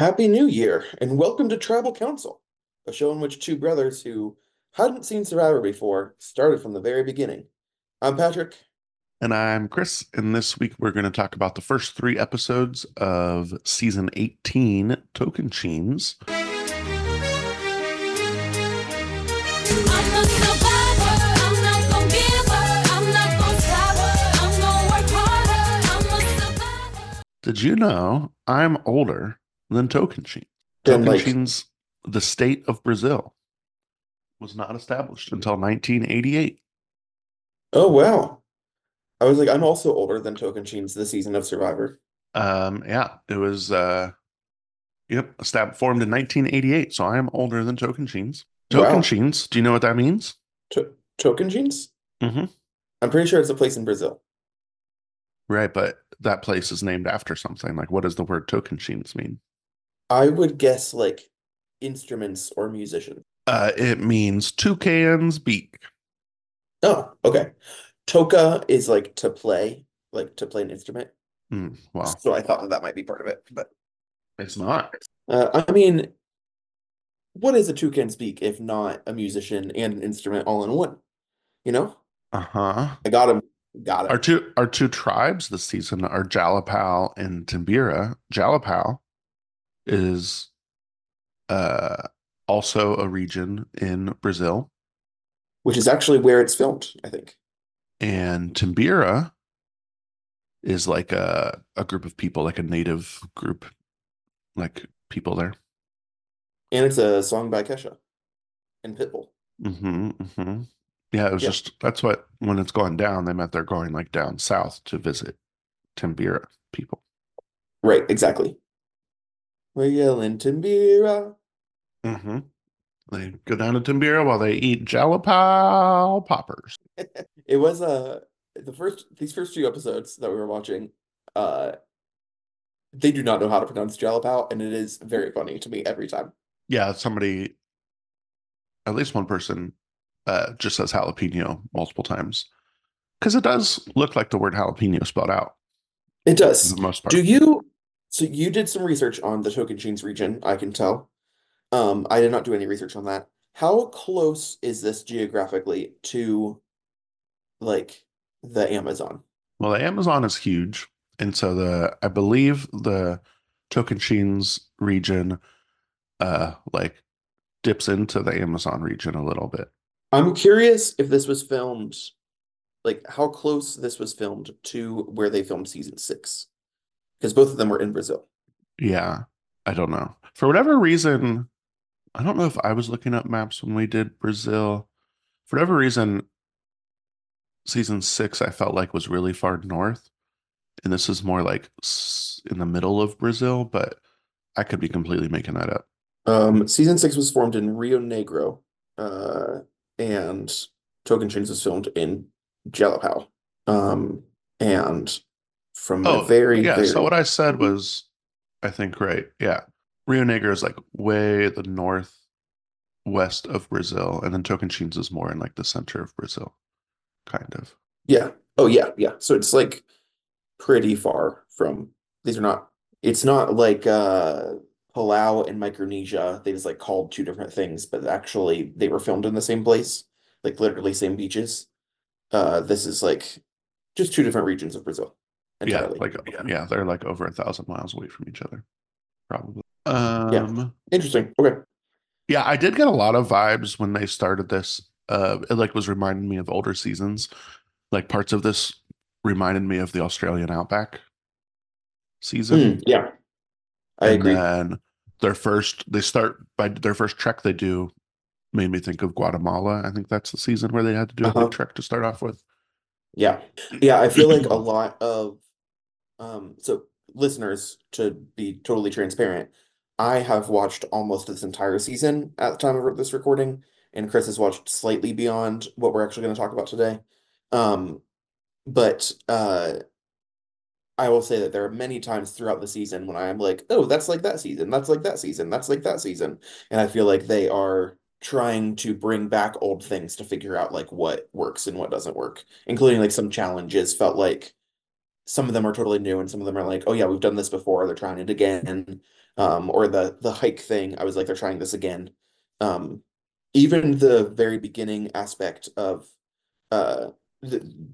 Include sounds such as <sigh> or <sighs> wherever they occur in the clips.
Happy New Year and welcome to Tribal Council, a show in which two brothers who hadn't seen Survivor before started from the very beginning. I'm Patrick. And I'm Chris. And this week we're going to talk about the first three episodes of season 18, Tocantins. Did you know I'm older than Tocantins? Then, like- the state of Brazil, was not established until 1988. Oh, wow. I was like, I'm also older than Tocantins The season of Survivor. Um, yeah, it was uh yep, estab- formed in 1988. So I am older than Tocantins. Wow. Tocantins, do you know what that means? To- Tocantins? Mm-hmm. I'm pretty sure it's a place in Brazil. Right, but that place is named after something. Like, what does the word Tocantins mean? I would guess like instruments or musicians. Uh, it means toucan's beak. Oh, okay. Toca is like to play, like to play an instrument. Hmm, well, So I thought that might be part of it, but it's not. Uh, I mean, what is a toucan speak if not a musician and an instrument all in one? You know, Uh huh. I got him, got Our two our two tribes this season are Jalapao and Timbira. Jalapao is uh also a region in Brazil, Which is actually where it's filmed, I think. and Timbira is like a a group of people, like a native group, like people there. And it's a song by Kesha and Pitbull. hmm hmm Yeah, it was Yeah. just that's what when it's going down, they meant they're going like down south to visit Timbira people. Right, exactly. We're yelling Timbira. Mm-hmm. They go down to Timbira while they eat jalapal poppers. <laughs> It was uh the first these first two episodes that we were watching, uh they do not know how to pronounce Jalapao, and it is very funny to me every time. Yeah, somebody, at least one person, uh, just says jalapeno multiple times because it does look like the word jalapeno spelled out It for does. the most part. Do you? So you did some research on the Tocantins region, I can tell. Um, I did not do any research on that. How close is this geographically to, like, the Amazon? Well, the Amazon is huge, and so the I believe the Tocantins region, uh, like dips into the Amazon region a little bit. I'm curious if this was filmed, like, how close this was filmed to where they filmed season six, because both of them were in Brazil. Yeah, I don't know. For whatever reason, I don't know if I was looking up maps when we did Brazil. For whatever reason, season six I felt like was really far north, and this is more like in the middle of Brazil, but I could be completely making that up. Um, season six was formed in Rio Negro, uh, and Tocantins was filmed in Jalapao. Um, and from a Oh, very, yeah. very So what I said was, I think, right. Yeah. Rio Negro is like way the northwest of Brazil, and then Tocantins is more in like the center of Brazil, kind of. Yeah. Oh yeah, yeah. So it's like pretty far from these are not it's not like uh Palau and Micronesia. They just like called two different things, but actually they were filmed in the same place, like literally same beaches. Uh this is like just two different regions of Brazil Yeah, like yeah. they're like over a thousand miles away from each other, probably. Um, Interesting. Okay. yeah, I did get a lot of vibes when they started this. Uh, it like was reminding me of older seasons. Like parts of this reminded me of the Australian Outback season. Mm, yeah. I and agree. then their first, they start by their first trek they do made me think of Guatemala. I think that's the season where they had to do a Uh-huh. big trek to start off with. Yeah. Yeah, I feel like a <clears throat> lot of um so listeners to be totally transparent, I have watched almost this entire season at the time of this recording, and Chris has watched slightly beyond what we're actually going to talk about today. Um but uh I will say that there are many times throughout the season when I am like, oh, that's like that season, that's like that season, that's like that season. And I feel like they are trying to bring back old things to figure out like what works and what doesn't work, including like some challenges felt like some of them are totally new and some of them are like, oh yeah, we've done this before, they're trying it again. um, or the the hike thing. I was like, they're trying this again. Um, even the very beginning aspect of uh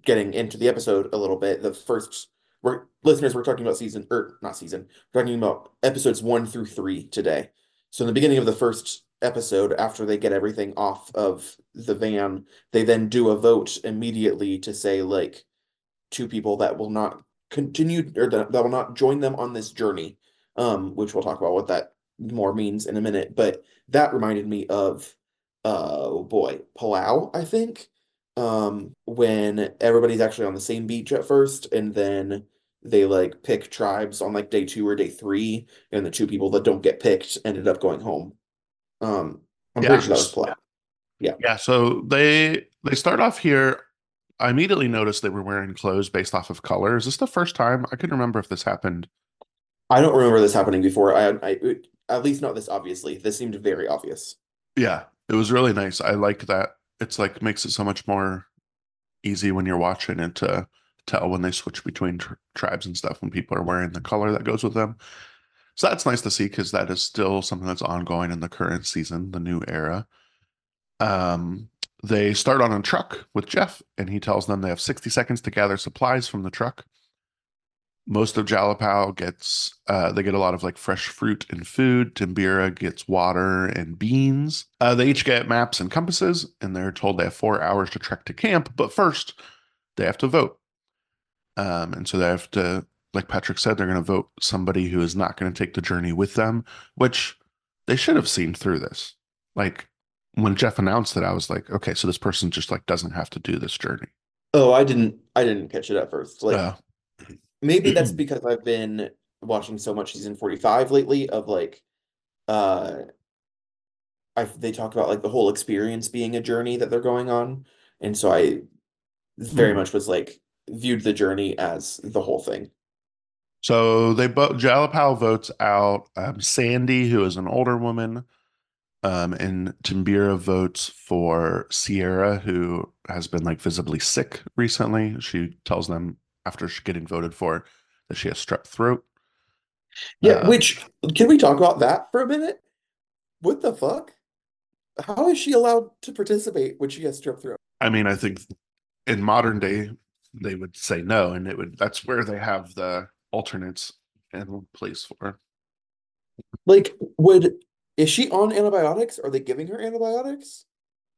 getting into the episode a little bit. The first, we're listeners, we're talking about season or not season. We're talking about episodes one through three today. So in the beginning of the first episode, after they get everything off of the van, they then do a vote immediately to say like two people that will not continue or that, that will not join them on this journey. Um, which we'll talk about what that more means in a minute. But that reminded me of uh oh boy, Palau, I think. Um, when everybody's actually on the same beach at first, and then they like pick tribes on like day two or day three, and the two people that don't get picked ended up going home. Um, I'm Yeah. pretty sure that was Palau. Yeah, so they they start off here. I immediately noticed they were wearing clothes based off of color. Is this the first time? I couldn't remember if this happened. I don't remember this happening before. I, I, at least not this obviously. This seemed very obvious. Yeah, it was really nice. I like that. It's like makes it so much more easy when you're watching it to tell when they switch between tr tribes and stuff when people are wearing the color that goes with them. So that's nice to see because that is still something that's ongoing in the current season, the new era. Um, they start on a truck with Jeff, and he tells them they have 60 seconds to gather supplies from the truck. Most of Jalapao gets, uh, they get a lot of like fresh fruit and food. Timbira gets water and beans. Uh, they each get maps and compasses, and they're told they have four hours to trek to camp. But first, they have to vote. Um, and so they have to, like Patrick said, they're going to vote somebody who is not going to take the journey with them, which they should have seen through this. Like when Jeff announced it, I was like, okay, so this person just like doesn't have to do this journey. Oh, I didn't I didn't catch it at first. Like Uh, maybe that's <clears throat> because I've been watching so much season 45 lately of like uh I they talk about like the whole experience being a journey that they're going on. And so I very Hmm. much was like viewed the journey as the whole thing. So they both Jalapao votes out um, Sandy, who is an older woman, um, and Timbira votes for Sierra, who has been like visibly sick recently. She tells them after getting voted for that she has strep throat. Yeah, Um, which can we talk about that for a minute? What the fuck? How is she allowed to participate when she has strep throat? I mean, I think in modern day they would say no, and it would that's where they have the alternates in place for. Like, would is she on antibiotics? Are they giving her antibiotics?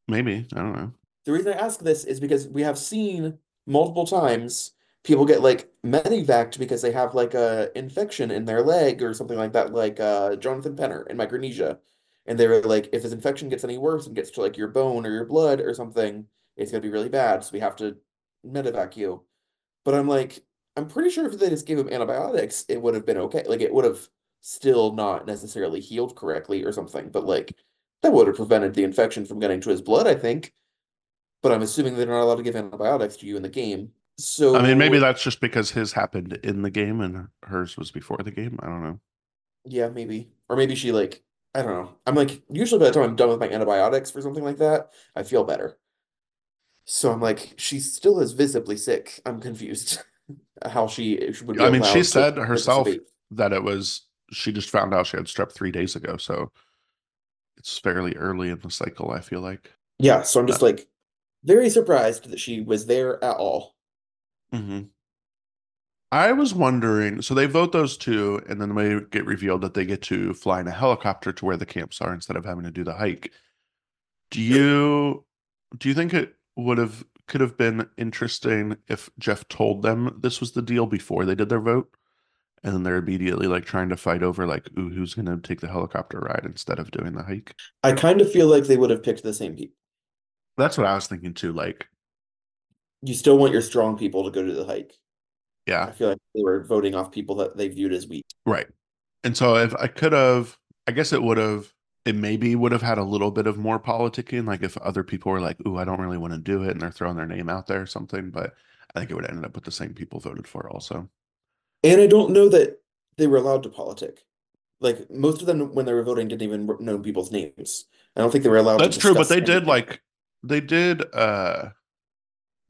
Maybe I don't know. The reason I ask this is because we have seen multiple times people get like medevaced because they have like a infection in their leg or something like that, like uh Jonathan Penner in Micronesia. And they were like, if this infection gets any worse and gets to like your bone or your blood or something, it's gonna be really bad. So we have to medevac you. But I'm like, I'm pretty sure if they just gave him antibiotics, it would have been okay. Like it would have still not necessarily healed correctly or something, but like that would have prevented the infection from getting to his blood, I think. But I'm assuming they're not allowed to give antibiotics to you in the game. So I mean, maybe that's just because his happened in the game and hers was before the game. I don't know. yeah, maybe. Or maybe she like I don't know. I'm like usually by the time I'm done with my antibiotics for something like that, I feel better. So I'm like, she still is visibly sick. I'm confused <laughs> how she would be I mean, she said herself that it was she just found out she had strep three days ago, so it's fairly early in the cycle. I feel like. Yeah, so I'm just like very surprised that she was there at all. Mm-hmm. I was wondering. So they vote those two, and then they get revealed that they get to fly in a helicopter to where the camps are instead of having to do the hike. Do you do you think it would have could have been interesting if Jeff told them this was the deal before they did their vote, and then they're immediately like trying to fight over like, ooh, who's gonna take the helicopter ride instead of doing the hike? I kind of feel like they would have picked the same people. That's what I was thinking too. Like, You still want your strong people to go to the hike. Yeah, I feel like they were voting off people that they viewed as weak. right. And so if I could have, I guess it would have, it maybe would have had a little bit of more politicking. Like if other people were like, ooh, I don't really want to do it, and they're throwing their name out there or something. But I think it would have ended up with the same people voted for also. And I don't know that they were allowed to politic. Like most of them, when they were voting, didn't even know people's names. I don't think they were allowed. To. That's to true, but they did like they did uh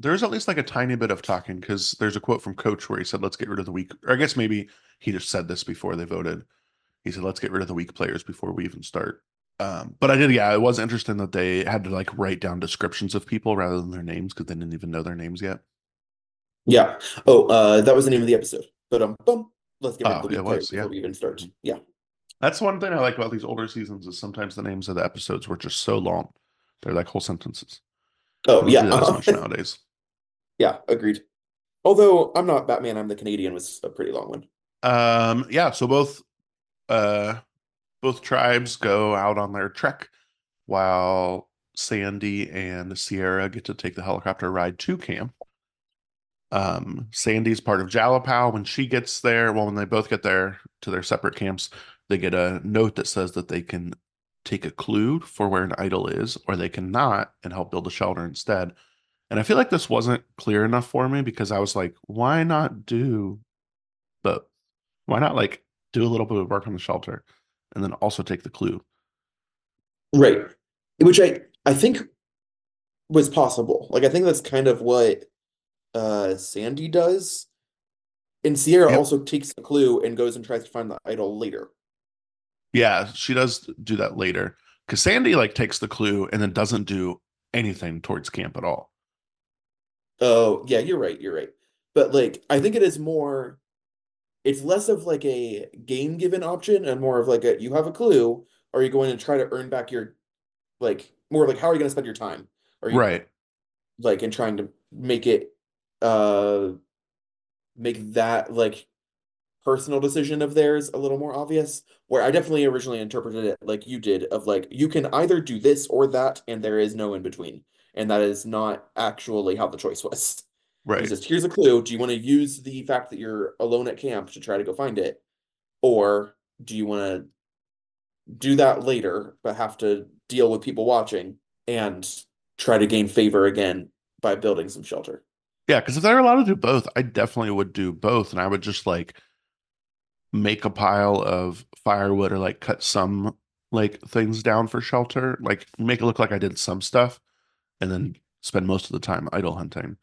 there's at least like a tiny bit of talking because there's a quote from coach where he said let's get rid of the weak or i guess maybe he just said this before they voted he said, let's get rid of the weak players before we even start. Um, but I did, yeah, it was interesting that they had to like write down descriptions of people rather than their names because they didn't even know their names yet. Yeah. Oh, uh, that was the name of the episode. But um, boom. Let's get rid Oh, of the it weak players was, yeah. before we even start. Yeah. That's one thing I like about these older seasons is sometimes the names of the episodes were just so long. They're like whole sentences. Oh, We don't yeah. do that as much <laughs> nowadays. Yeah, agreed. Although I'm not Batman, I'm the Canadian was a pretty long one. Um, yeah, so both uh both tribes go out on their trek while Sandy and Sierra get to take the helicopter ride to camp. Um, Sandy's part of Jalapao. When she gets there, well, when they both get there to their separate camps, they get a note that says that they can take a clue for where an idol is, or they cannot and help build a shelter instead. And I feel like this wasn't clear enough for me because I was like, why not do but Why not like do a little bit of work on the shelter and then also take the clue? Right. Which I I think was possible. Like I think that's kind of what uh Sandy does. And Sierra Yep. also takes the clue and goes and tries to find the idol later. Yeah, she does do that later because Sandy like takes the clue and then doesn't do anything towards camp at all. Oh, yeah, you're right, you're right. But like I think it is more it's less of like a game given option and more of like a you have a clue, are you going to try to earn back your like more like how are you going to spend your time? Are you Right. like in trying to make it uh make that like personal decision of theirs a little more obvious where I definitely originally interpreted it like you did of like you can either do this or that and there is no in between and that is not actually how the choice was. Right. it's just here's a clue. Do you want to use the fact that you're alone at camp to try to go find it? Or do you want to do that later but have to deal with people watching and try to gain favor again by building some shelter Yeah, because if they're allowed to do both, I definitely would do both, and I would just like make a pile of firewood or like cut some like things down for shelter, like make it look like I did some stuff, and then spend most of the time idle hunting.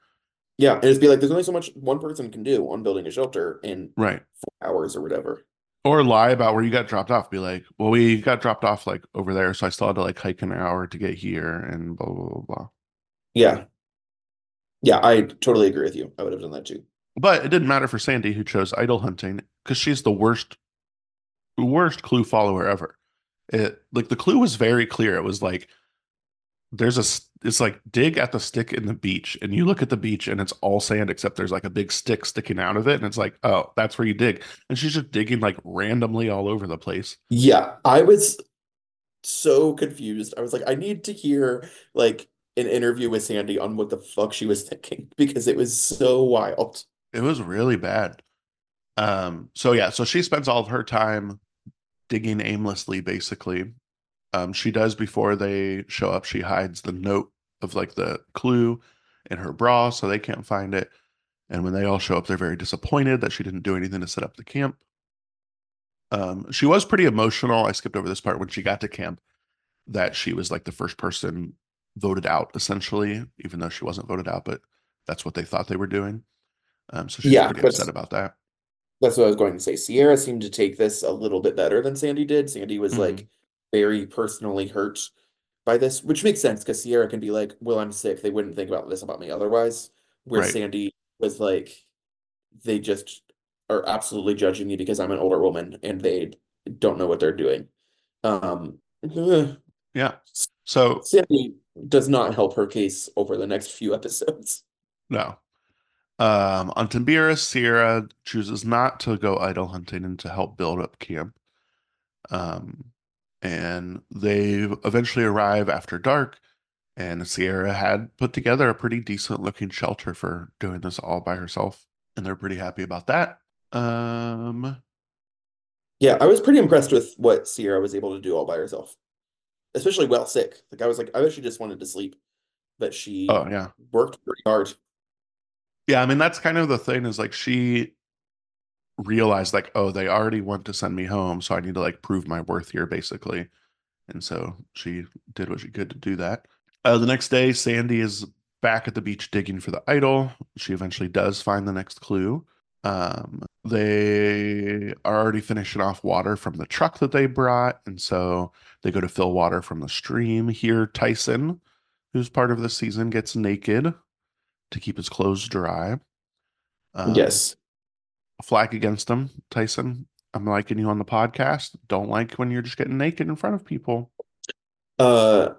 Yeah, and it's be like there's only so much one person can do on building a shelter in Right. four hours or whatever. Or lie about where you got dropped off. Be like, well, we got dropped off like over there, so I still had to like hike an hour to get here, and blah blah blah blah. Yeah. Yeah, I totally agree with you. I would have done that too. But it didn't matter for Sandy, who chose idol hunting, because she's the worst, worst clue follower ever. It like the clue was very clear. It was like there's a it's like dig at the stick in the beach, and you look at the beach and it's all sand except there's like a big stick sticking out of it, and it's like oh that's where you dig, and she's just digging like randomly all over the place. Yeah, I was so confused. I was like, I need to hear like an interview with Sandy on what the fuck she was thinking <laughs> because it was so wild. It was really bad. Um, so yeah, so she spends all of her time digging aimlessly, basically. Um, she does before they show up, she hides the note of like the clue in her bra so they can't find it. And when they all show up, they're very disappointed that she didn't do anything to set up the camp. Um, she was pretty emotional. I skipped over this part when she got to camp that she was like the first person voted out, essentially, even though she wasn't voted out, but that's what they thought they were doing. Um, so she's Yeah, pretty upset about that. That's what I was going to say. Sierra seemed to take this a little bit better than Sandy did. Sandy was Mhm. like very personally hurt by this, which makes sense because Sierra can be like, "Well, I'm sick. They wouldn't think about this about me otherwise." Where Right. Sandy was like, "They just are absolutely judging me because I'm an older woman and they don't know what they're doing." Um. <sighs> Yeah. So Sandy does not help her case over the next few episodes. no. Um, on Timbira, Sierra chooses not to go idle hunting and to help build up camp. Um, and they eventually arrive after dark, and Sierra had put together a pretty decent looking shelter for doing this all by herself, and they're pretty happy about that. Um, Yeah, I was pretty impressed with what Sierra was able to do all by herself, especially while sick. Like I was like, I she just wanted to sleep, but she oh yeah. worked pretty hard. Yeah, I mean that's kind of the thing is like she realized like, oh, they already want to send me home, so I need to like prove my worth here, basically. And so she did what she could to do that. Uh, the next day, Sandy is back at the beach digging for the idol. She eventually does find the next clue. Um, they are already finishing off water from the truck that they brought, and so they go to fill water from the stream. Here, Tyson, who's part of the season, gets naked to keep his clothes dry. Um, Yes. flag against him, Tyson. I'm liking you on the podcast. Don't like when you're just getting naked in front of people. Uh,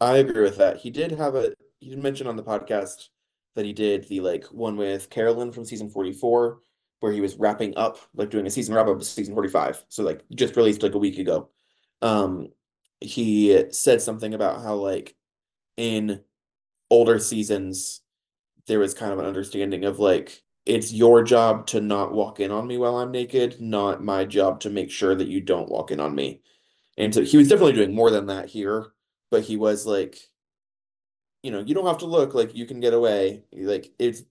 I agree with that. He did have a he did mention on the podcast that he did the like one with Carolyn from season 44, where he was wrapping up, like doing a season wrap up of season 45. So like just released like a week ago. Um, he said something about how like in older seasons there was kind of an understanding of like it's your job to not walk in on me while I'm naked, not my job to make sure that you don't walk in on me. And so he was definitely doing more than that here, but he was like, you know, you don't have to look like you can get away. Like it's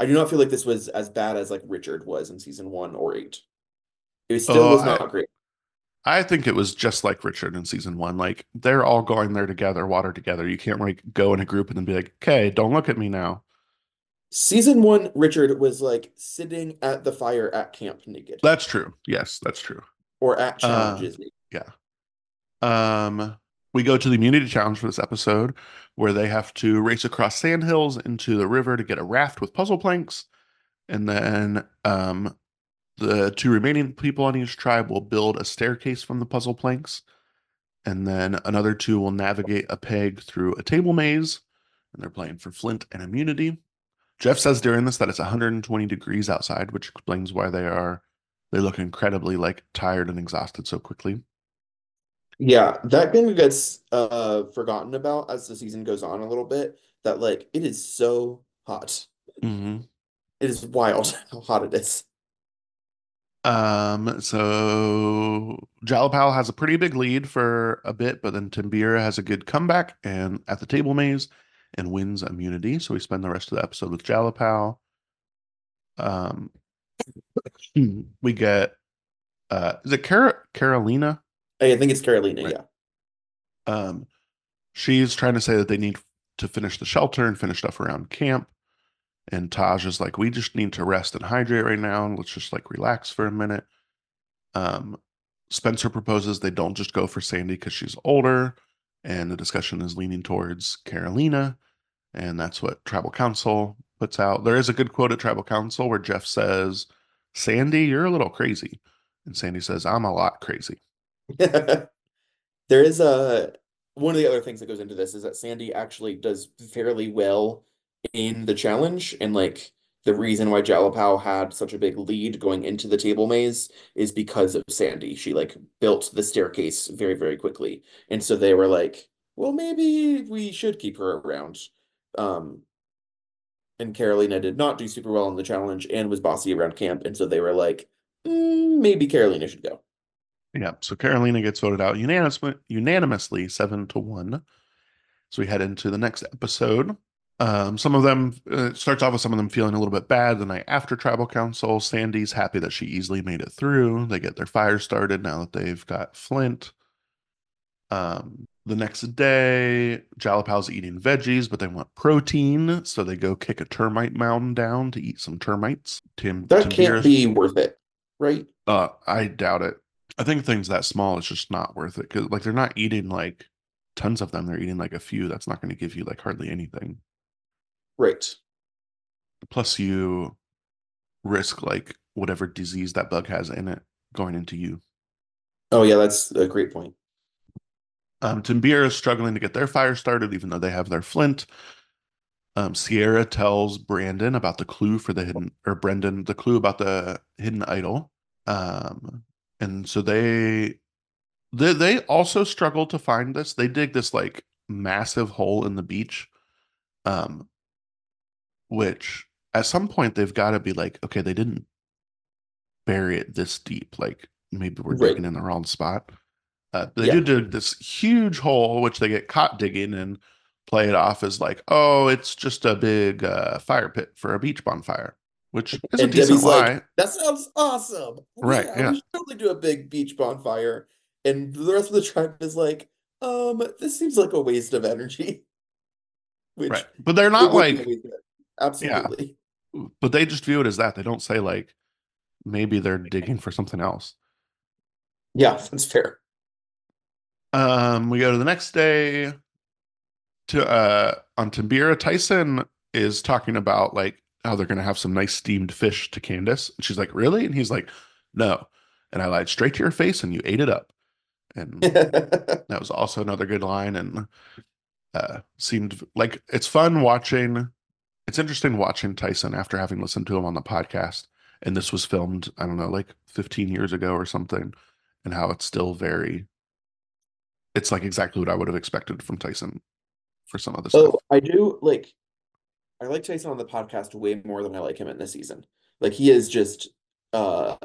I do not feel like this was as bad as like Richard was in season one or eight. It still Oh, was I- not great. I think it was just like Richard in season one. Like they're all going there together, water together. You can't like go in a group and then be like, okay, don't look at me now. Season one, Richard was like sitting at the fire at camp naked That's true. Yes, that's true. or at Uh, challenges. naked. Um, we go to the immunity challenge for this episode where they have to race across sand hills into the river to get a raft with puzzle planks. And then um, the two remaining people on each tribe will build a staircase from the puzzle planks. And then another two will navigate a peg through a table maze. And they're playing for Flint and immunity. Jeff says during this that it's 120 degrees outside, which explains why they are they look incredibly like tired and exhausted so quickly. Yeah, that kind of gets uh forgotten about as the season goes on a little bit. That like it is so hot. hmm It is wild <laughs> how hot it is. Um, so Jalapao has a pretty big lead for a bit, but then Timbira has a good comeback and at the table maze and wins immunity. So we spend the rest of the episode with Jalapao. Um, <clears throat> we get uh, is it Cara Carolina? I think it's Carolina, Right. yeah. Um, she's trying to say that they need to finish the shelter and finish stuff around camp. And Taj is like, we just need to rest and hydrate right now. Let's just like relax for a minute. Um, Spencer proposes they don't just go for Sandy because she's older. And the discussion is leaning towards Carolina. And that's what Tribal Council puts out. There is a good quote at Tribal Council where Jeff says, Sandy, you're a little crazy. And Sandy says, I'm a lot crazy. <laughs> There is a one of the other things that goes into this is that Sandy actually does fairly well in the challenge, and like the reason why Jalapao had such a big lead going into the table maze is because of Sandy. She like built the staircase very, very quickly, and so they were like, "Well, maybe we should keep her around." Um, and Carolina did not do super well in the challenge and was bossy around camp, and so they were like, "Mm, "Maybe Carolina should go." Yeah, so Carolina gets voted out unanimously, unanimously seven to one. So we head into the next episode. Um, some of them uh, starts off with some of them feeling a little bit bad the night after tribal council. Sandy's happy that she easily made it through. They get their fire started now that they've got Flint. Um, the next day, Jalapao's eating veggies, but they want protein, so they go kick a termite mound down to eat some termites. Tim That Tim can't be worth it, right? uh, I doubt it. I think things that small it's just not worth it because like they're not eating like tons of them. They're eating like a few. That's not going to give you like hardly anything. Right. Plus, you risk like whatever disease that bug has in it going into you. Oh yeah, that's a great point. Um, Timbira is struggling to get their fire started, even though they have their flint. Um, Sierra tells Brandon about the clue for the hidden, or Brendan, the clue about the hidden idol. Um, and so they, they, they also struggle to find this. They dig this like massive hole in the beach, um, which at some point they've got to be like, okay, they didn't bury it this deep. Like maybe we're Right. digging in the wrong spot. Uh, they Yeah. do dig this huge hole, which they get caught digging and play it off as like, oh, it's just a big uh, fire pit for a beach bonfire, which is a And decent Debbie's lie. like, that sounds awesome. Right, yeah. We should totally do a big beach bonfire. And the rest of the tribe is like, um, this seems like a waste of energy. <laughs> Which right. But they're not like, a absolutely. but they just view it as that. They don't say like, maybe they're digging for something else. Yeah, that's fair. Um, we go to the next day to uh on Timbira. Tyson is talking about like how they're gonna have some nice steamed fish to Candace. And she's like, Really? And he's like, No. And I lied straight to your face and you ate it up. And <laughs> that was also another good line and uh seemed like it's fun watching it's interesting watching Tyson after having listened to him on the podcast. And this was filmed, I don't know, like 15 years ago or something, and how it's still very it's like exactly what I would have expected from Tyson for some of the stuff. Oh, I do like I like Tyson on the podcast way more than I like him in this season. Like he is just uh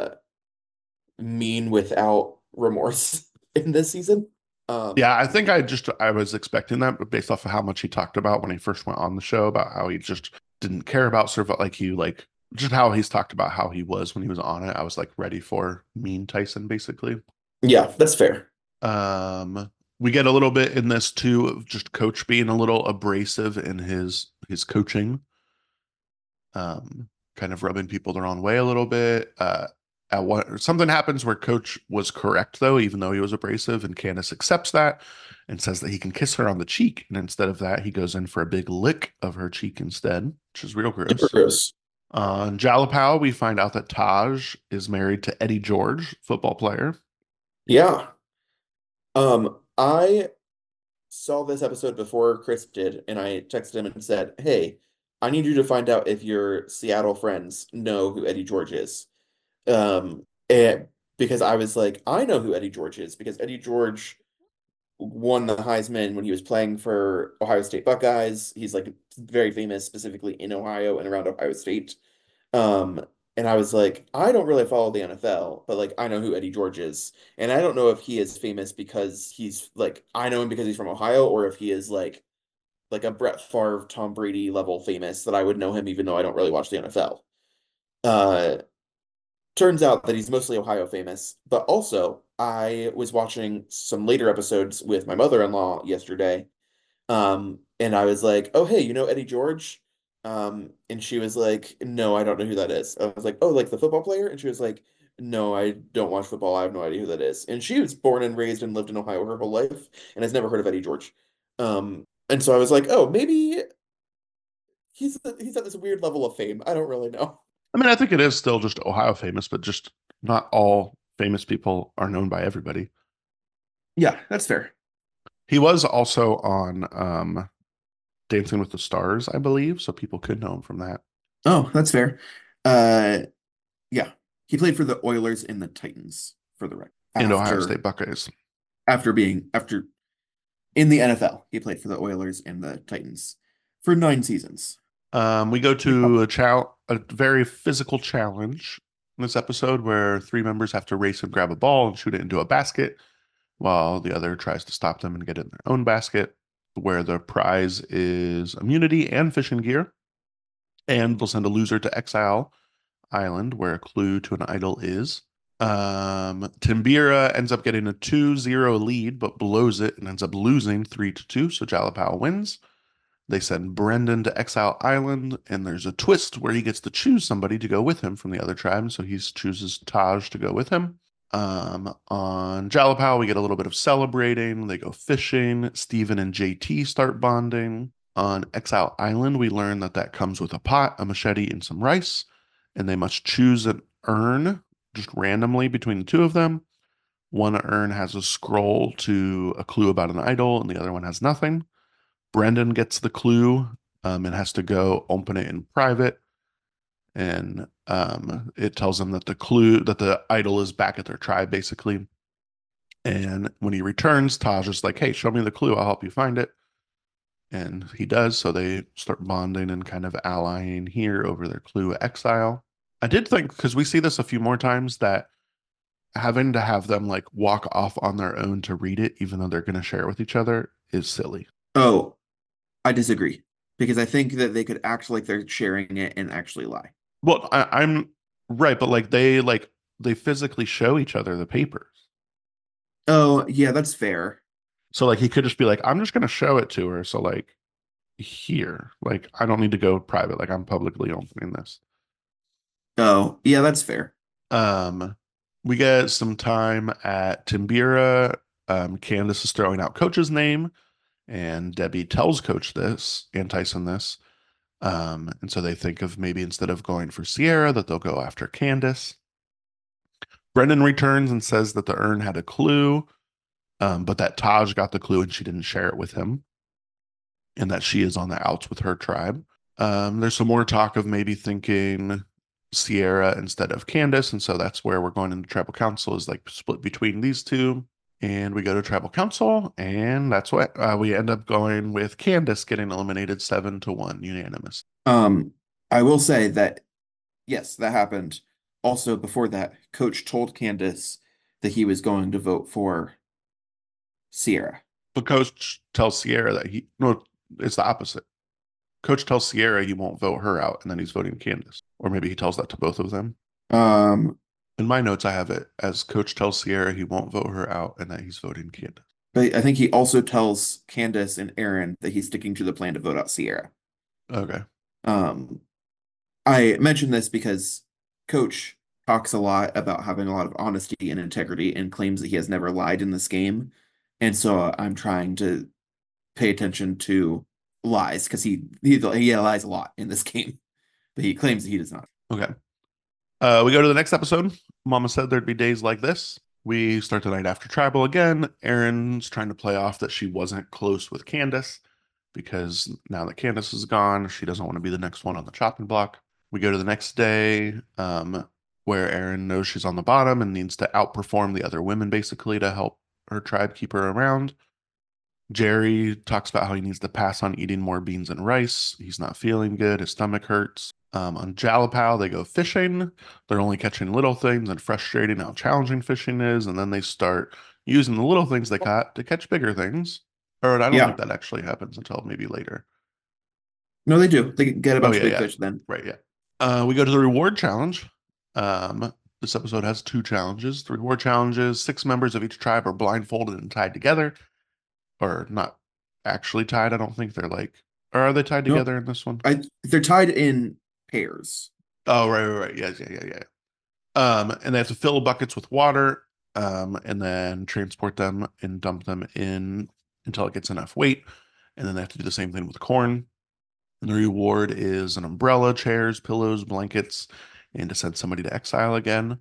mean without remorse <laughs> in this season. Um Yeah, I think I just I was expecting that, but based off of how much he talked about when he first went on the show about how he just didn't care about survival, like he like just how he's talked about how he was when he was on it. I was like ready for mean Tyson, basically. yeah, that's fair. Um, we get a little bit in this too of just coach being a little abrasive in his his coaching. Um, kind of rubbing people the wrong way a little bit. Uh, at what something happens where coach was correct though, even though he was abrasive, and Candace accepts that and says that he can kiss her on the cheek, and instead of that, he goes in for a big lick of her cheek instead, which is real gross. Super gross. On Jalapao, we find out that Taj is married to Eddie George, football player. Yeah. Um, I saw this episode before Chris did, and I texted him and said, Hey, I need you to find out if your Seattle friends know who Eddie George is. Um, and because I was like, I know who Eddie George is because Eddie George won the Heisman when he was playing for Ohio State Buckeyes. He's like very famous specifically in Ohio and around Ohio State. Um, and I was like, I don't really follow the NFL, but like I know who Eddie George is. And I don't know if he is famous because he's like I know him because he's from Ohio or if he is like like a Brett Favre, Tom Brady level famous that I would know him even though I don't really watch the NFL. Uh turns out that he's mostly Ohio famous, but also I was watching some later episodes with my mother-in-law yesterday. Um, and I was like, "Oh, hey, you know Eddie George?" Um, and she was like, "No, I don't know who that is." I was like, "Oh, like the football player?" And she was like, "No, I don't watch football. I have no idea who that is." And she was born and raised and lived in Ohio her whole life and has never heard of Eddie George. Um, and so I was like, "Oh, maybe he's he's at this weird level of fame. I don't really know." I mean, I think it is still just Ohio famous, but just not all famous people are known by everybody. Yeah, that's fair. He was also on um, Dancing with the Stars, I believe, so people could know him from that. Oh, that's fair. Uh, yeah, he played for the Oilers and the Titans for the record. And Ohio State Buckeyes. after being after in the NFL, he played for the Oilers and the Titans for nine seasons. Um, we go to a chal- a very physical challenge in this episode where three members have to race and grab a ball and shoot it into a basket while the other tries to stop them and get it in their own basket, where the prize is immunity and fishing gear. And they'll send a loser to Exile Island, where a clue to an idol is. Um, Timbira ends up getting a 2-0 lead, but blows it and ends up losing 3 to 2. So Jalapao wins. They send Brendan to Exile Island, and there's a twist where he gets to choose somebody to go with him from the other tribe. So he chooses Taj to go with him. Um, on Jalapao, we get a little bit of celebrating. They go fishing. Stephen and JT start bonding. On Exile Island, we learn that that comes with a pot, a machete, and some rice, and they must choose an urn just randomly between the two of them. One urn has a scroll to a clue about an idol, and the other one has nothing. Brendan gets the clue um, and has to go open it in private. And um, it tells him that the clue that the idol is back at their tribe, basically. And when he returns, Taj is like, "Hey, show me the clue. I'll help you find it." And he does. So they start bonding and kind of allying here over their clue exile. I did think because we see this a few more times that having to have them like walk off on their own to read it, even though they're going to share it with each other, is silly. Oh, I disagree because I think that they could act like they're sharing it and actually lie. Well, I, I'm right, but like they like they physically show each other the papers. Oh, yeah, that's fair. So like he could just be like, I'm just gonna show it to her. So like here, like I don't need to go private. Like I'm publicly opening this. Oh, yeah, that's fair. Um, we get some time at Timbira. Um, Candace is throwing out Coach's name, and Debbie tells Coach this and Tyson this. Um, and so they think of maybe instead of going for Sierra, that they'll go after Candace. Brendan returns and says that the urn had a clue, um, but that Taj got the clue and she didn't share it with him, and that she is on the outs with her tribe. Um, there's some more talk of maybe thinking Sierra instead of Candace, and so that's where we're going into tribal council is like split between these two. And we go to tribal council, and that's what uh, we end up going with Candace getting eliminated seven to one, unanimous. Um, I will say that yes, that happened. Also, before that, Coach told Candace that he was going to vote for sierra But Coach tells sierra that he no, it's the opposite. Coach tells sierra he won't vote her out, and then he's voting Candace, or maybe he tells that to both of them. Um, In my notes, I have it as Coach tells Sierra he won't vote her out, and that he's voting Candace. but I think he also tells Candace and Erin that he's sticking to the plan to vote out Sierra. Okay. Um, I mention this because Coach talks a lot about having a lot of honesty and integrity and claims that he has never lied in this game. And so I'm trying to pay attention to lies because he, he he lies a lot in this <laughs> game, but he claims that he does not. Okay. Uh, we go to the next episode. Mama said there'd be days like this. We start the night after tribal again. Erin's trying to play off that she wasn't close with Candace because now that Candace is gone, she doesn't want to be the next one on the chopping block. We go to the next day um, where Erin knows she's on the bottom and needs to outperform the other women basically to help her tribe keep her around. Jerry talks about how he needs to pass on eating more beans and rice. He's not feeling good. His stomach hurts. Um, on Jalapao, they go fishing. They're only catching little things and frustrating how challenging fishing is. And then they start using the little things they caught to catch bigger things. Or I don't Yeah. think that actually happens until maybe later. No, they do. They get a bunch Oh, yeah, of big yeah. fish then. Right, yeah. Uh, we go to the reward challenge. Um, this episode has two challenges. The reward challenges, six members of each tribe are blindfolded and tied together. Or not actually tied, I don't think they're like or are they tied No. together in this one? I they're tied in pairs. Oh, right, right, right. Yes, yeah, yeah, yeah. Um, and they have to fill buckets with water, um, and then transport them and dump them in until it gets enough weight. And then they have to do the same thing with corn. And the reward is an umbrella, chairs, pillows, blankets, and to send somebody to exile again.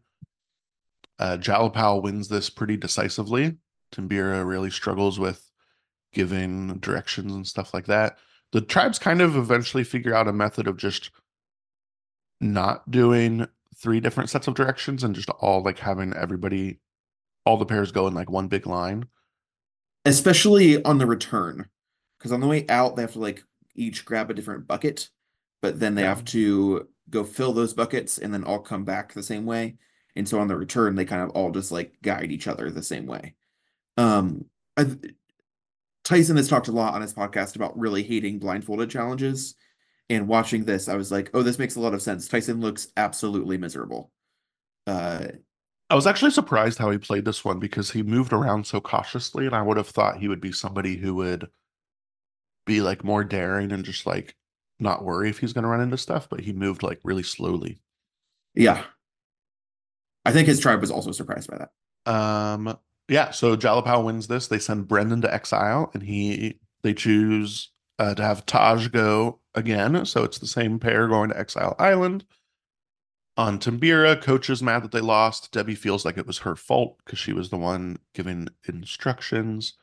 Uh, Jalapal wins this pretty decisively. Timbira really struggles with giving directions and stuff like that. The tribes kind of eventually figure out a method of just not doing three different sets of directions and just all like having everybody, all the pairs go in like one big line. especially on the return because on the way out they have to like each grab a different bucket but then they Yeah. have to go fill those buckets and then all come back the same way and so on the return they kind of all just like guide each other the same way um I, tyson has talked a lot on his podcast about really hating blindfolded challenges and watching this i was like oh this makes a lot of sense tyson looks absolutely miserable uh I was actually surprised how he played this one because he moved around so cautiously, and I would have thought he would be somebody who would be like more daring and just like not worry if he's going to run into stuff, but he moved like really slowly. yeah i think his tribe was also surprised by that Um, yeah, so Jalapao wins this. They send Brendan to exile, and he they choose uh, to have Taj go again. So it's the same pair going to Exile Island. On Timbira, coach is mad that they lost. Debbie feels like it was her fault because she was the one giving instructions.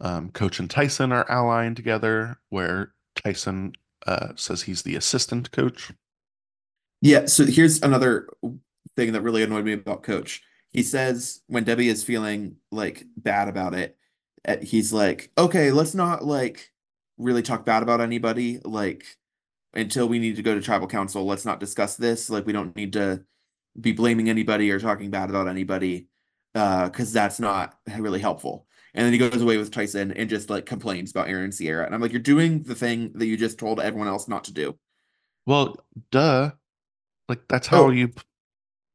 Um, coach and Tyson are allying together, where Tyson uh, says he's the assistant coach. Yeah, so here's another thing that really annoyed me about Coach. He says when Debbie is feeling like bad about it, uh, he's like, "Okay, let's not like really talk bad about anybody like until we need to go to tribal council. Let's not discuss this. Like we don't need to be blaming anybody or talking bad about anybody uh because that's not really helpful." And then he goes away with Tyson and just like complains about Erin Sierra. And I'm like, "You're doing the thing that you just told everyone else not to do." Well, duh. Like that's how Oh. you.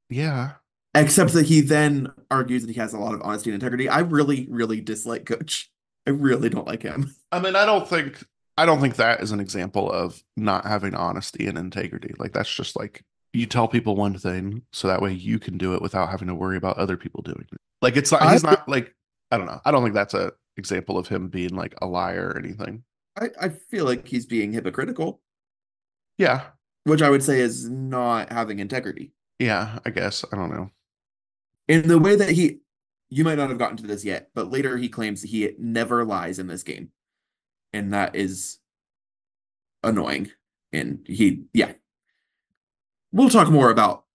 Yeah. Except that he then argues that he has a lot of honesty and integrity. I really, really dislike Coach. I really don't like him. <laughs> I mean, I don't think I don't think that is an example of not having honesty and integrity. Like that's just like you tell people one thing so that way you can do it without having to worry about other people doing it. Like it's not he's I- not like I don't know. I don't think that's a example of him being like a liar or anything. I, I feel like he's being hypocritical, Yeah. which I would say is not having integrity. Yeah, I guess. I don't know. In the way that he, you might not have gotten to this yet, but later he claims he never lies in this game. And that is annoying. And he, yeah. We'll talk more about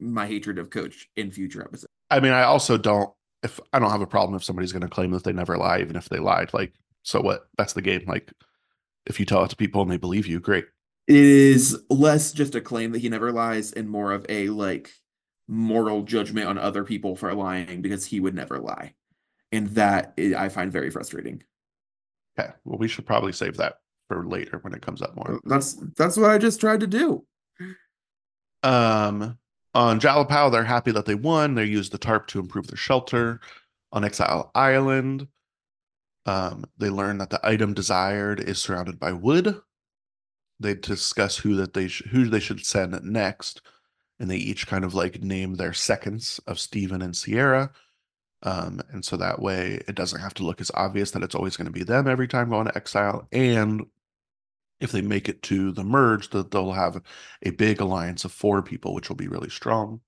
my hatred of Coach in future episodes. I mean, I also don't if I don't have a problem if somebody's going to claim that they never lie even if they lied. Like so what? That's the game. Like if you tell it to people and they believe you, great. It is less just a claim that he never lies and more of a like moral judgment on other people for lying because he would never lie. And that i- find very frustrating. Okay. Well, we should probably save that for later when it comes up more. That's that's what I just tried to do. Um, on Jalapao, they're happy that they won. They used the tarp to improve their shelter. On Exile Island, um, they learn that the item desired is surrounded by wood. They discuss who that they sh- who they should send next, and they each kind of like name their seconds of Stephen and Sierra. Um, and so that way it doesn't have to look as obvious that it's always going to be them every time going to exile. And if they make it to the merge, that they'll have a big alliance of four people, which will be really strong.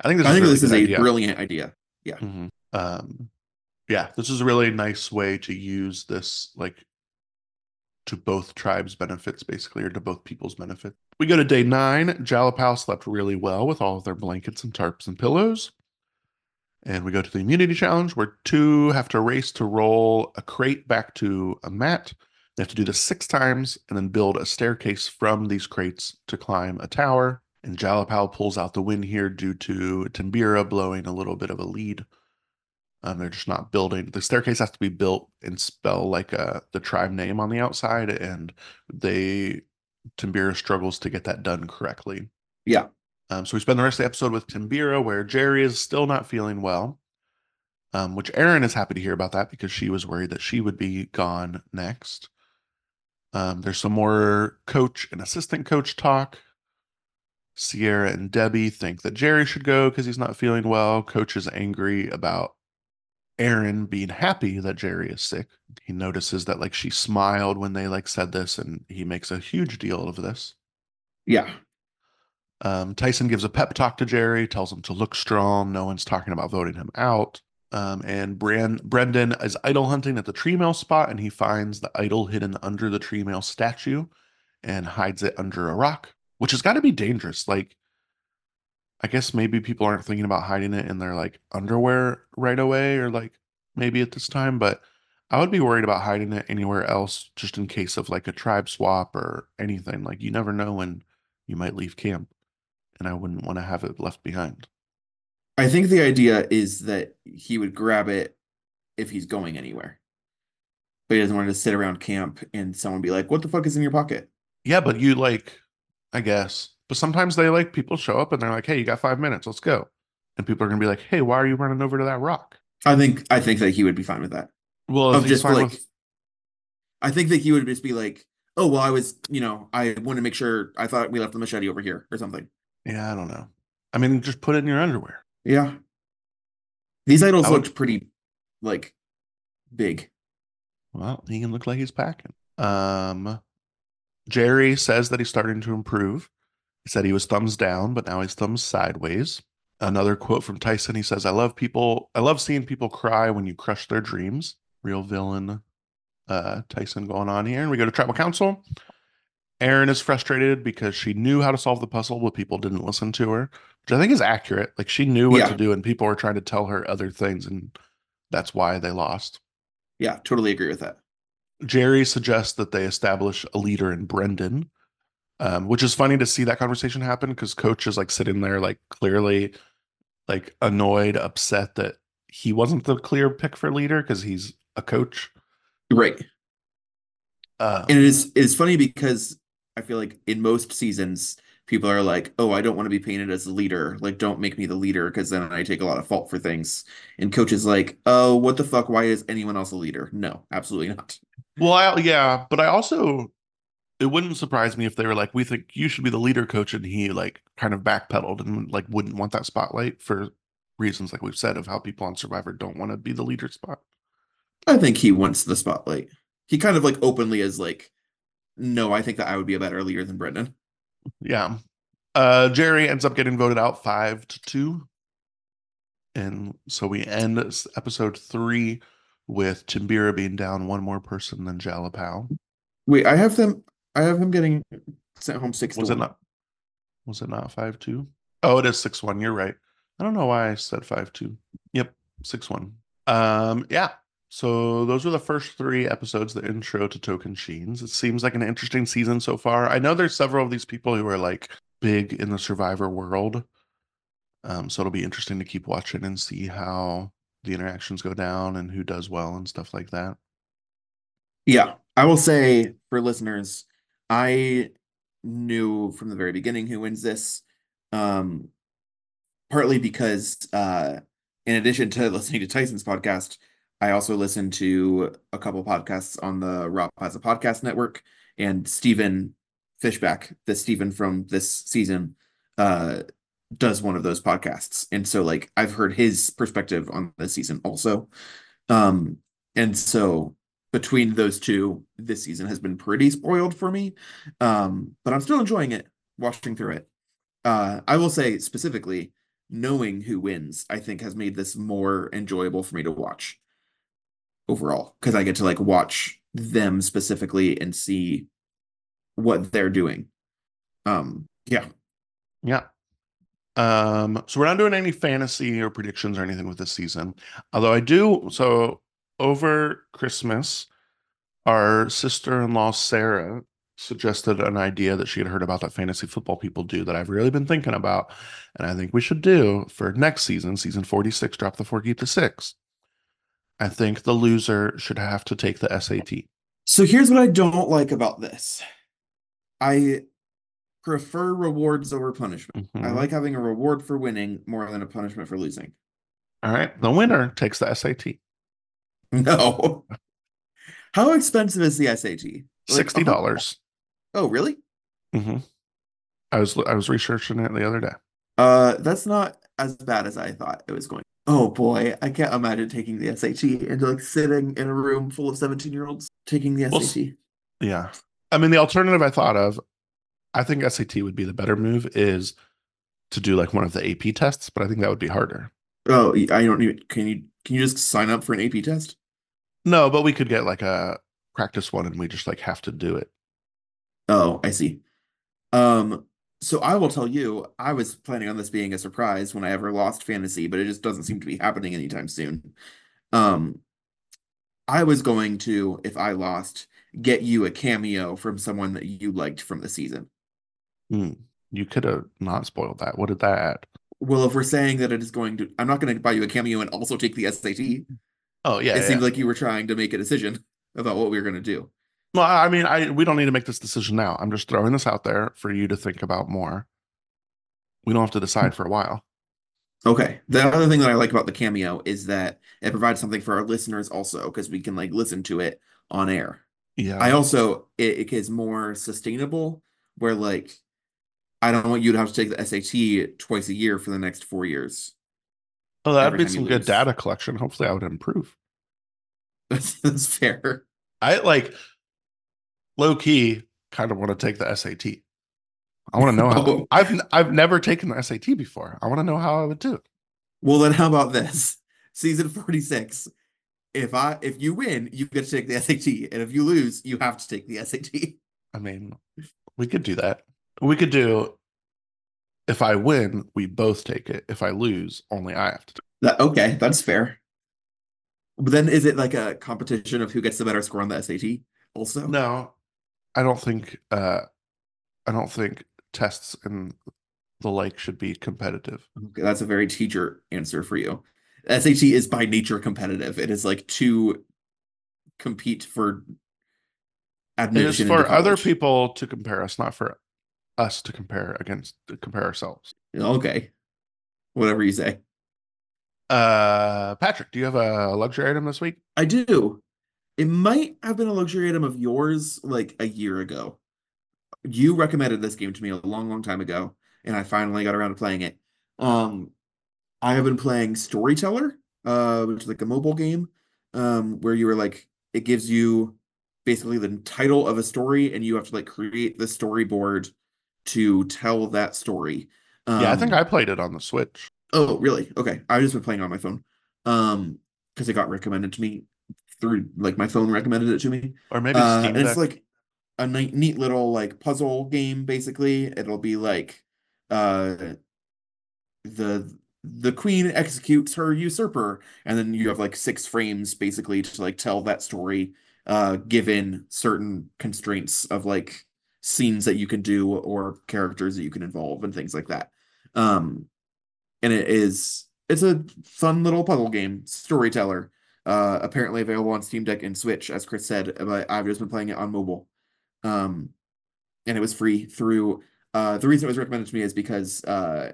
I think this I is think really this is a idea. brilliant idea. Mhm. Um, yeah, this is a really nice way to use this, like, to both tribes' benefits, basically, or to both people's benefit. We go to day nine. Jalapao slept really well with all of their blankets and tarps and pillows. And we go to the immunity challenge where two have to race to roll a crate back to a mat. They have to do this six times and then build a staircase from these crates to climb a tower. And Jalapao pulls out the win here due to Timbira blowing a little bit of a lead. Um, they're just not building. The staircase has to be built and spell like uh, the tribe name on the outside, and they Timbira struggles to get that done correctly. Yeah. Um, so we spend the rest of the episode with Timbira, where Jerry is still not feeling well. Um, which Erin is happy to hear about that because she was worried that she would be gone next. Um, there's some more coach and assistant coach talk. Sierra and Debbie think that Jerry should go because he's not feeling well. Coach is angry about Erin being happy that Jerry is sick. He notices that like she smiled when they like said this, and he makes a huge deal of this. Yeah. Um, Tyson gives a pep talk to Jerry, tells him to look strong. No one's talking about voting him out. Um, and Bran- Brendan is idol hunting at the tree mail spot, and he finds the idol hidden under the tree mail statue and hides it under a rock, which has got to be dangerous. Like, I guess maybe people aren't thinking about hiding it in their like underwear right away, or like maybe at this time, but I would be worried about hiding it anywhere else just in case of like a tribe swap or anything. Like, you never know when you might leave camp, and I wouldn't want to have it left behind. I think the idea is that he would grab it if he's going anywhere. But he doesn't want to sit around camp and someone be like, What the fuck is in your pocket? Yeah, but you like, I guess, but sometimes they like people show up and they're like, "Hey, you got five minutes, let's go," and people are gonna be like, "Hey, why are you running over to that rock?" I think I think that he would be fine with that. Well, Of just like with- I think that he would just be like, Oh well I was you know, I want to make sure I thought we left the machete over here or something. yeah, I don't know. I mean, just put it in your underwear. Yeah. These idols I would- looked pretty like big. Well, he can look like he's packing. Um, Jerry says that he's starting to improve. He said he was thumbs down, but now he's thumbs sideways. Another quote from Tyson. He says, "I love people. I love seeing people cry when you crush their dreams." Real villain, uh, Tyson going on here. And we go to tribal council. Erin is frustrated because she knew how to solve the puzzle, but people didn't listen to her, which I think is accurate. Like she knew what Yeah. to do, and people were trying to tell her other things, and that's why they lost. Yeah, totally agree with that. Jerry suggests that they establish a leader in Brendan, um, which is funny to see that conversation happen because Coach is like sitting there, like clearly, like annoyed, upset that he wasn't the clear pick for leader because he's a coach. Right. Uh, And it is it is funny because I feel like in most seasons people are like, "Oh, I don't want to be painted as the leader. Like don't make me the leader because then I take a lot of fault for things." And coach is like, "Oh, what the fuck? Why is anyone else a leader?" No, absolutely not. well, I, yeah, but I also it wouldn't surprise me if they were like, we think you should be the leader coach, and he like kind of backpedaled and like wouldn't want that spotlight for reasons like we've said of how people on Survivor don't want to be the leader spot. I think he wants the spotlight. He kind of like openly is like, no, I think that I would be a better leader than Brendan. Yeah. Uh Jerry ends up getting voted out five to two. And so we end episode three with Timbira being down one more person than Jalapao. Wait, I have them. I have him getting sent home six. Was it one. not? Was it not five two? Oh, it is six one. You're right. I don't know why I said five two. Yep, six one. Um, yeah. So those were the first three episodes, the intro to Tocantins. It seems like an interesting season so far. I know there's several of these people who are like big in the Survivor world. Um, so it'll be interesting to keep watching and see how the interactions go down and who does well and stuff like that. Yeah, I will say for listeners, I knew from the very beginning who wins this. Um, partly because uh, in addition to listening to Tyson's podcast, I also listen to a couple podcasts on the Raw a Podcast Network, and Stephen Fishbach, the Stephen from this season, uh, does one of those podcasts, and so like I've heard his perspective on this season also. Um, and so between those two, this season has been pretty spoiled for me. Um, but I'm still enjoying it, watching through it. Uh, I will say specifically, knowing who wins, I think has made this more enjoyable for me to watch overall because I get to like watch them specifically and see what they're doing. Um, yeah. Yeah. Um, so we're not doing any fantasy or predictions or anything with this season. Although I do, so over Christmas, our sister-in-law Sarah suggested an idea that she had heard about that fantasy football people do that I've really been thinking about, and I think we should do for next season, season 46, drop the four, keep the six. I think the loser should have to take the SAT. So here's what I don't like about this. I prefer rewards over punishment. I Mhm. like having a reward for winning more than a punishment for losing. All right, the winner takes the SAT. <laughs> No. How expensive is the SAT? Like, Sixty dollars. Oh, really? hmm I was I was researching it the other day. Uh, that's not as bad as I thought it was going. Oh boy, I can't imagine taking the SAT and like sitting in a room full of 17 year olds taking the Well, SAT. Yeah. I mean, the alternative I thought of, I think SAT would be the better move is to do like one of the AP tests, but I think that would be harder. Oh, I don't even. Can you can you just sign up for an AP test? No, but we could get like a practice one and we just like have to do it. Oh, I see. Um, so I will tell you, I was planning on this being a surprise when I ever lost fantasy, but it just doesn't seem to be happening anytime soon. Um, I was going to, if I lost, get you a cameo from someone that you liked from the season. Hmm. You could have not spoiled that. What did that add? Well, if we're saying that it is going to, I'm not going to buy you a cameo and also take the SAT. Oh yeah. it yeah. seemed like you were trying to make a decision about what we were going to do. Well, I mean, I we don't need to make this decision now. I'm just throwing this out there for you to think about more. We don't have to decide for a while. Okay. The other thing that I like about the cameo is that it provides something for our listeners also, because we can like listen to it on air. Yeah. I also it, it is more sustainable where like I don't want you to have to take the SAT twice a year for the next four years. oh, that'd be some good lose. data collection. Hopefully, I would improve. That's, <laughs> that's fair. I like low key kind of want to take the SAT. I want to know how <laughs> Oh. I've I've never taken the SAT before. I want to know how I would do. Well then how about this? <laughs> Season 46. If I if you win, you get to take the SAT. And if you lose, you have to take the SAT. I mean, we could do that. We could do if I win, we both take it. If I lose, only I have to. That okay, that's fair. But then is it like a competition of who gets the better score on the SAT also? No, I don't think uh I don't think tests and the like should be competitive. Okay, that's a very teacher answer for you. SAT is by nature competitive. It is like to compete for It is admission for other people to compare us, not for us to compare against to compare ourselves. Okay. Whatever you say. Uh Patrick, do you have a luxury item this week? I do. It might have been a luxury item of yours like a year ago. you recommended this game to me a long, long time ago, and I finally got around to playing it. Um, I have been playing Storyteller, uh, which is like a mobile game, um, where you are like it gives you basically the title of a story, and you have to like create the storyboard to tell that story. Um, yeah, I think I played it on the Switch. Oh, really? Okay. I've just been playing on my phone. Um, because it got recommended to me through like my phone recommended it to me. Or maybe Uh, and it's like a neat, neat little like puzzle game basically. It'll be like uh the the queen executes her usurper and then you have like six frames basically to like tell that story uh given certain constraints of like scenes that you can do or characters that you can involve and things like that. Um and it is it's a fun little puzzle game storyteller uh apparently available on steam deck and switch as chris said but i've just been playing it on mobile. Um and it was free through uh the reason it was recommended to me is because uh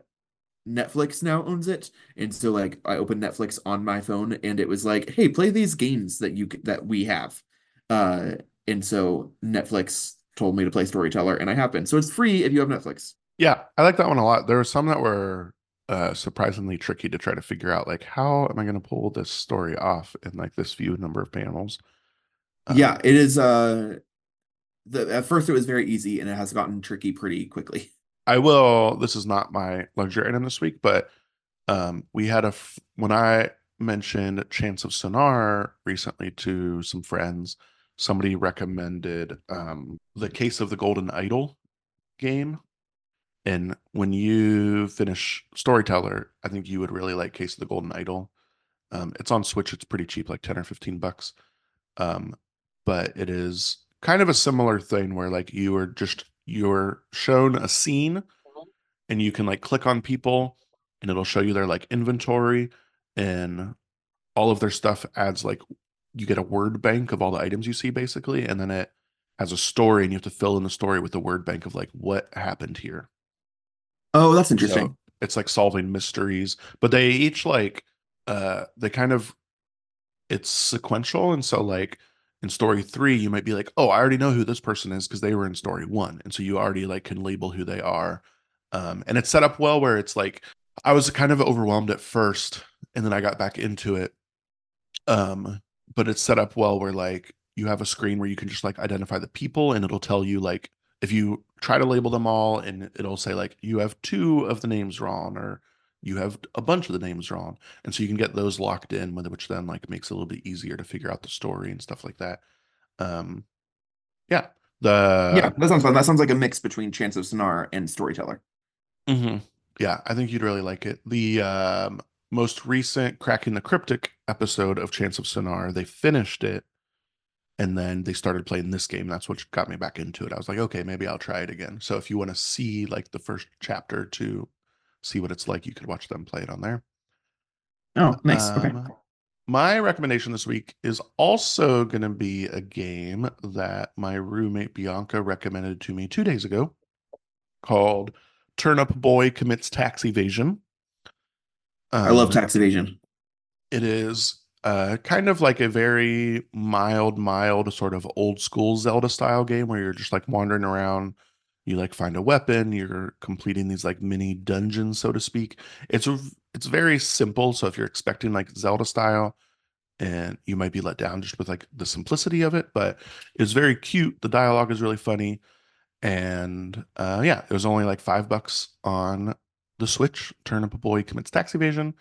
netflix now owns it. And so like i opened netflix on my phone and it was like hey play these games that you that we have. Uh and so netflix told me to play storyteller and i have been so it's free if you have netflix Yeah, I like that one a lot. There were some that were uh surprisingly tricky to try to figure out like how am I going to pull this story off in like this few number of panels. Um, yeah it is uh the at first it was very easy and it has gotten tricky pretty quickly <laughs> I will. This is not my luxury item this week, but um, we had a f- when I mentioned Chants of Sennaar recently to some friends. Somebody recommended um, the Case of the Golden Idol game, and when you finish Storyteller, I think you would really like Case of the Golden Idol. Um, it's on Switch. It's pretty cheap, like ten or fifteen bucks. Um, but it is kind of a similar thing where like you are just you're shown a scene and you can like click on people and it'll show you their like inventory and all of their stuff adds like you get a word bank of all the items you see basically and then it has a story and you have to fill in the story with the word bank of like what happened here oh that's interesting so it's like solving mysteries, but they each like uh they kind of it's sequential and so like in story 3 you might be like, "Oh, I already know who this person is because they were in story 1." And so you already like can label who they are. Um and it's set up well where it's like I was kind of overwhelmed at first and then I got back into it. Um but it's set up well where like you have a screen where you can just like identify the people and it'll tell you like if you try to label them all and it'll say like you have two of the names wrong or you have a bunch of the names wrong and so you can get those locked in which then like makes it a little bit easier to figure out the story and stuff like that. Um yeah the yeah that sounds fun. That sounds like a mix between Chants of Sennaar and storyteller. Hmm Yeah, I think you'd really like it. The um, most recent Cracking the Cryptic episode of Chants of Sennaar, they finished it and then they started playing this game. That's what got me back into it. I was like, okay, maybe I'll try it again. So if you want to see like the first chapter to see what it's like, you could watch them play it on there. oh nice okay Um, My recommendation this week is also going to be a game that my roommate Bianca recommended to me two days ago called Turnip Boy Commits Tax Evasion. I love Um, tax evasion It is uh, kind of like a very mild, mild sort of old school Zelda style game where you're just like wandering around. You like find a weapon. You're completing these like mini dungeons, so to speak. It's it's very simple. So if you're expecting like Zelda style, and you might be let down just with like the simplicity of it, but it's very cute. The dialogue is really funny, and uh, yeah, it was only like five bucks on the Switch. Turnip Boy commits tax evasion.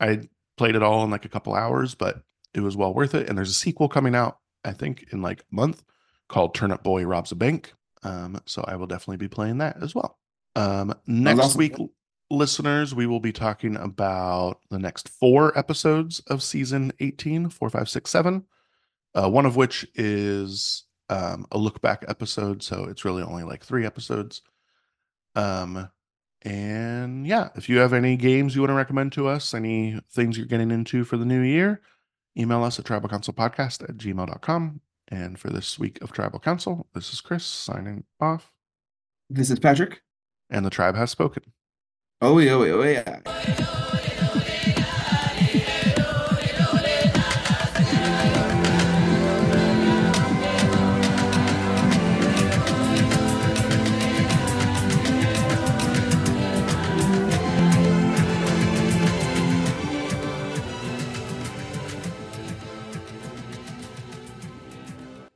I played it all in like a couple hours, but it was well worth it. And there's a sequel coming out, I think, in like a month called Turnip Boy Robs a Bank. Um, so I will definitely be playing that as well. Um, next week, listeners, we will be talking about the next four episodes of season 18, four, five, six, seven. Uh, one of which is um, a look back episode. So it's really only like three episodes. Um, and yeah, if you have any games you want to recommend to us, any things you're getting into for the new year, email us at tribalcouncilpodcast at gmail.com. And for this week of Tribal Council, this is Chris signing off, this is patrick and the tribe has spoken. oh yeah oh yeah, oh yeah